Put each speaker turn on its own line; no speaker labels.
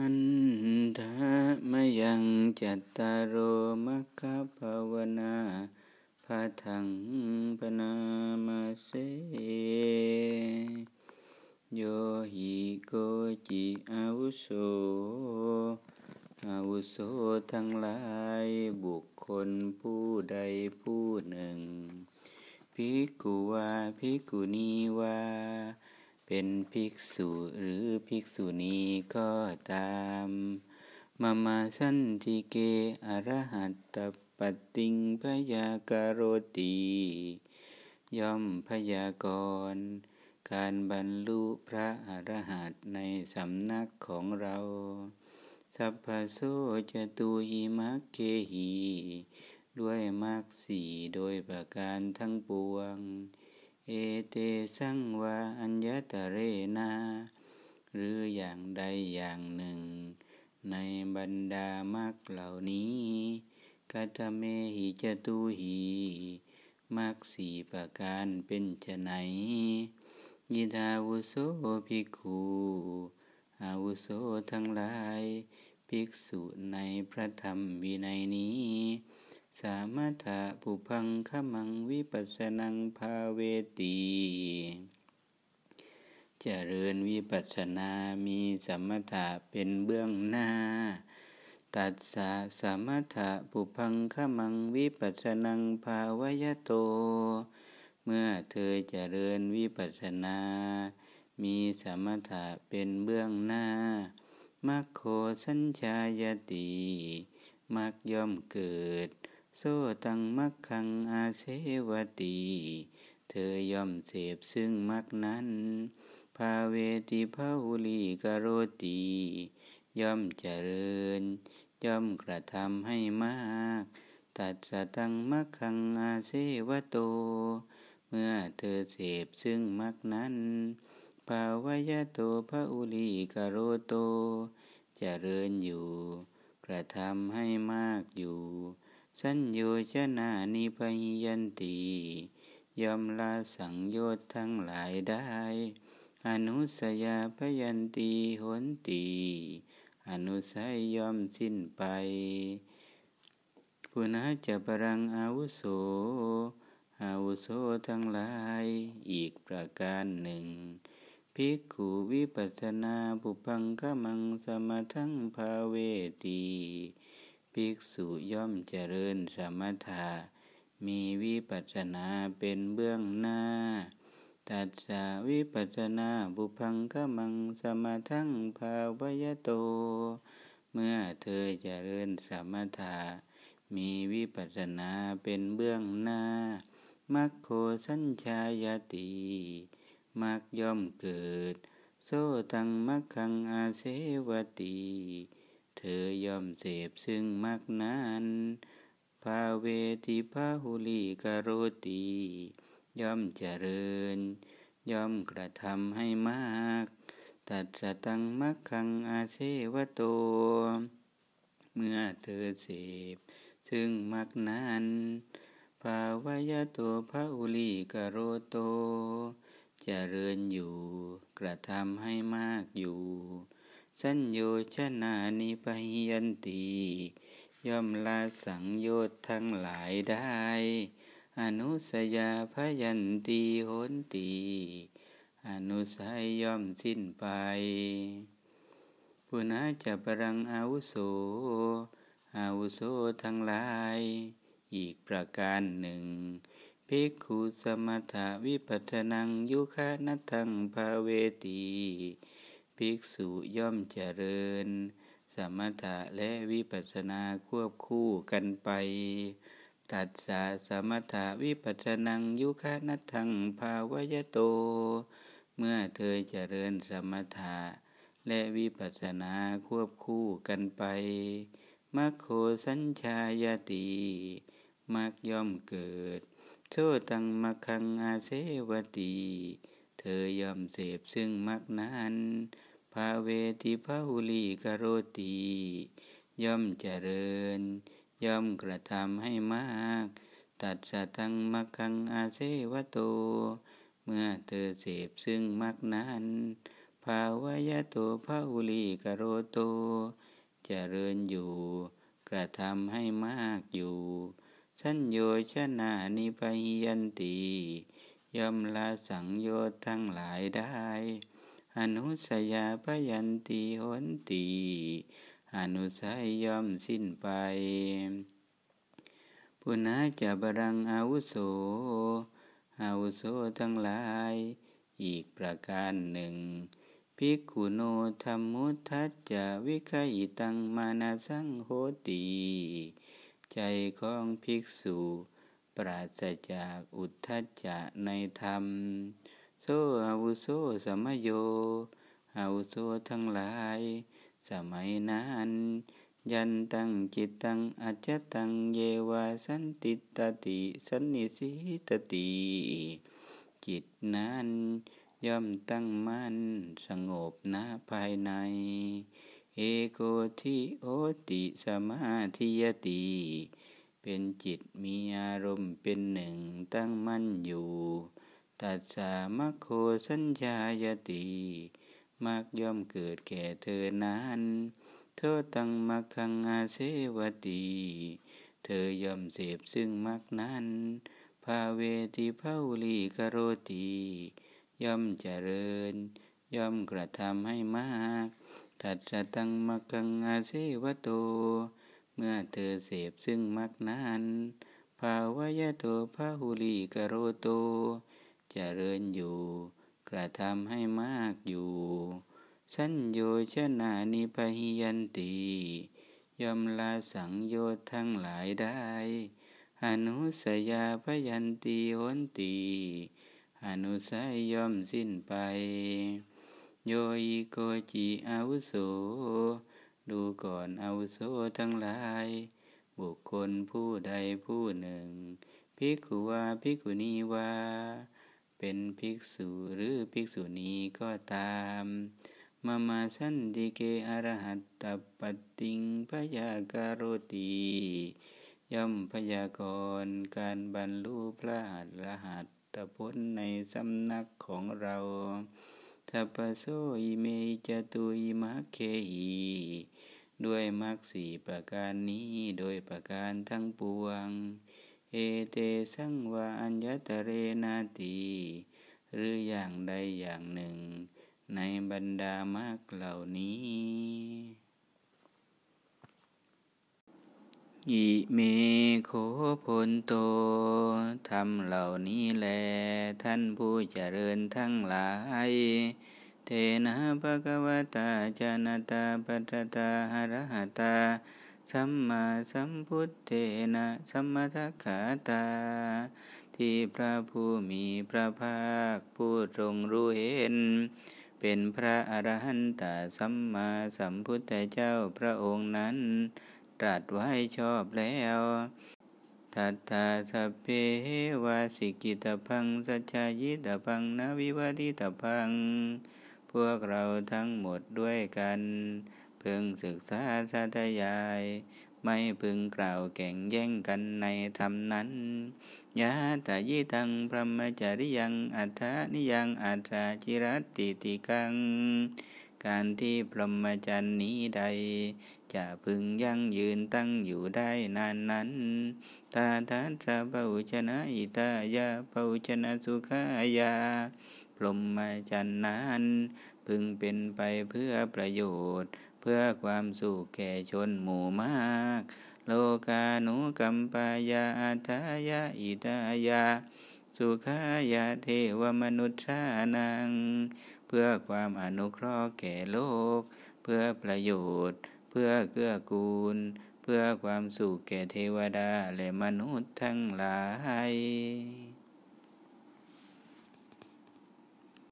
หันทามยังจัตตารโอมัคคภาวนาพาทังปนามาเสโยหิโกจิอาวุโสอาวุโสทั้งหลายบุคคลผู้ใดผู้หนึ่งภิกขุวาภิกขุณีวา เป็นภิกษุหรือภิกษุณีก็ตามมามาสันติเกอรหัตตปติงพยากโรตีย่อมพยากรณ์การบรรลุพระอรหันต์ในสำนักของเรา สัพพโสจตุหิมักเกหี ด้วยมรรคสีโดยประการทั้งปวง เอเตสังวาอัญญตเรนา หรืออย่างใดอย่างหนึ่ง ในบรรดามรรคเหล่านี้กัตเมหิจตุหีมรรคสี่ประการเป็นจะไหนยิทาวุโสภิกขุอาวุโสทั้งหลาย ภิกษุในพระธรรมวินัยนี้ สามถะปุพังขมังวิปัสสนังภาเวตีเจริญวิปัสสนามีสมถะเป็นเบื้องหน้า ตัดสะสมถะปุพังขมังวิปัสสนังภาวยโต เมื่อเธอเจริญวิปัสสนา มีสมถะเป็นเบื้องหน้ามัคโคสัญชายติมักย่อมเกิด โซตังมักขังอาเสวตี เธอย่อมเสพซึ่งมักนั้น ภาเวติภาุลีกโรตี ย่อมเจริญ ย่อมกระทำให้มาก ตัดสตังมักขังอาเสวโต เมื่อเธอเสพซึ่งมักนั้น ภาวยโตภาุลีกโรโต เจริญอยู่ กระทำให้มากอยู่ สัญโยชนานิพยันติยอมละสังโยชน์ทั้งหลายได้ อนุสยาพยันตีหนตีอนุสัยยอมสิ้นไป ปุณะจะปรังอาวุโส อาวุโสทั้งหลาย อีกประการหนึ่ง ภิกขุวิปัสนาปุพังกมังสมทังภาเวตี ภิกษุย่อมเจริญสมถะมีวิปัสสนาเป็นเบื้องหน้า ตัดสาวิปัสสนาบุพังขมังสมาทั้งภาวยโต เมื่อเธอเจริญสมถะมีวิปัสสนาเป็นเบื้องหน้า มัคโคสัญชายติมักย่อมเกิด โซตังมักขังอาเสวตี เธอย่อมเสพซึ่งมากนั้นภาเวติภาหุลีกโรตี ย่อมเจริญ ย่อมกระทำให้มาก ตัดสตังมักขังอาเสวโต เมื่อเธอเสพซึ่งมักนั้นภาวยโตภาอุลีกโรโตจเจริญอยู่ กระทำให้มากอยู่ สัญโยชนานิพยันติย่อมละสังโยชน์ทั้งหลายได้ อนุสยาพยันตีโหนตีอนุสัยย่อมสิ้นไป ปุณาจะปรังอาวุโส อาวุโสทั้งหลาย อีกประการหนึ่งภิกขุสมถาวิปัฏนังยุคานัทังภาเวตี ภิกษุย่อมเจริญ สมถะและวิปัสสนาควบคู่กันไป ตัดสาสมถะวิปัสสนังยุคานัทังภาวยโต เมื่อเธอเจริญสมถะและวิปัสสนาควบคู่กันไปมัคโคสัญชายติมักย่อมเกิด โชตังมคังอาเสวตี ธอย่อมเสพซึ่งมักนั้นภาเวติภาหุลีกโรตีย่อมเจริญ ย่อมกระทำให้มาก ตัดสะทังมักขังอาเสวโต เมื่อเธอเสพซึ่งมักนั้นภาวายโตภาอุลีกโรโต เจริญอยู่ กระทำให้มากอยู่ สัญโยชนานิพยันติ ย่อมละสังโยชน์ทั้งหลายได้ อนุสยาพยันติหนตีอนุสัยย่อมสิ้นไปปุณาจะบรังอาวุโส อาวุโสทั้งหลาย อีกประการหนึ่งภิกขุโนธรรมุทัจจะวิคยิตังมานาสังโหติใจของภิกษุ ปราศจากอุทธัจจะในธรรม โซอาวุโสสมโยอาวุโสทั้งหลาย สมัยนั้นยันตังจิตตังอัจจตังเยวาสันติตติสันนิสิตติจิตนั้นย่อมตั้งมั่นสงบณภายใน เอโกทิโอติสมาธิยติ เป็นจิตมีอารมณ์เป็นหนึ่งตั้งมั่นอยู่ ตัดสามโคสัญญายติมักย่อมเกิดแก่เธอนั้นเธอตังมักขังอาเสวตีเธอย่อมเสพซึ่งมักนั้น ภาเวติภาวลีกโรตีย่อมเจริญ ย่อมกระทำให้มากตัดสตังมักังอาเสวโต เมื่อเธอเสพซึ่งมักนั้นภาวายโตภาหุลีกโรโตเจริญอยู่ กระทำให้มากอยู่ สัญโยชนานิพหิยันติย่อมลาสังโยชน์ทั้งหลายได้อนุสยาพยันติหนตีอนุสัยย่อมสิ้นไป โยอิโกจิอาวุโส ดูก่อนอาวุโสทั้งหลาย บุคคลผู้ใดผู้หนึ่ง ภิกขุวาภิกขุณีวา เป็นภิกษุหรือภิกษุณีก็ตามมามาสันติเกอรหัตตปติงพยาการุตีย่อมพยากรณ์การบรรลุพระหัตรหัตตพ้นในสำนักของเราทัปโสอิเมจตุอิมัคเคหี ด้วยมรรคสี่ประการนี้โดยประการทั้งปวง เอเตสังวาอัญญตเรนาตีหรืออย่างใดอย่างหนึ่ง ในบรรดามรรคเหล่านี้อิเมโคพลโตทำเหล่านี้แล ท่านผู้เจริญทั้งหลาย เทนะภะคะวตาจานตาปัตตาหรหตาสัมมาสัมพุทเทนะสัมมาทัคขาตา ที่พระผู้มีพระภาคผู้ทรงรู้เห็น เป็นพระอรหันตสัมมาสัมพุทธเจ้าพระองค์นั้น ตรัสไว้ชอบแล้วทัตตาสัพเพวาสิกิตพังสัจจายิตพังนาวิวัติตพัง พวกเราทั้งหมดด้วยกัน พึงศึกษาสาธยาย ไม่พึงกล่าวแข่งแย่งกันในธรรมนั้นยะตายิตังพระมจริยัง อัฏฐานิยังอัตราจิรติติกัง การที่พรหมจรรย์นี้ใด จะพึงยั่งยืนตั้งอยู่ได้นานนั้นตาทัตระเบาชนะอิตายาเบาชนะสุขายา พรหมจันนั้น พึงเป็นไปเพื่อประโยชน์ เพื่อความสุขแก่ชนหมู่มาก โลกาหนุกัมปายาอัตายาอิตายา สุขายาเทวมนุษย์ชานัง เพื่อความอนุเคราะห์แก่โลก เพื่อประโยชน์ เพื่อเกื้อกูล เพื่อความสุขแก่เทวดาและมนุษย์ทั้งหลาย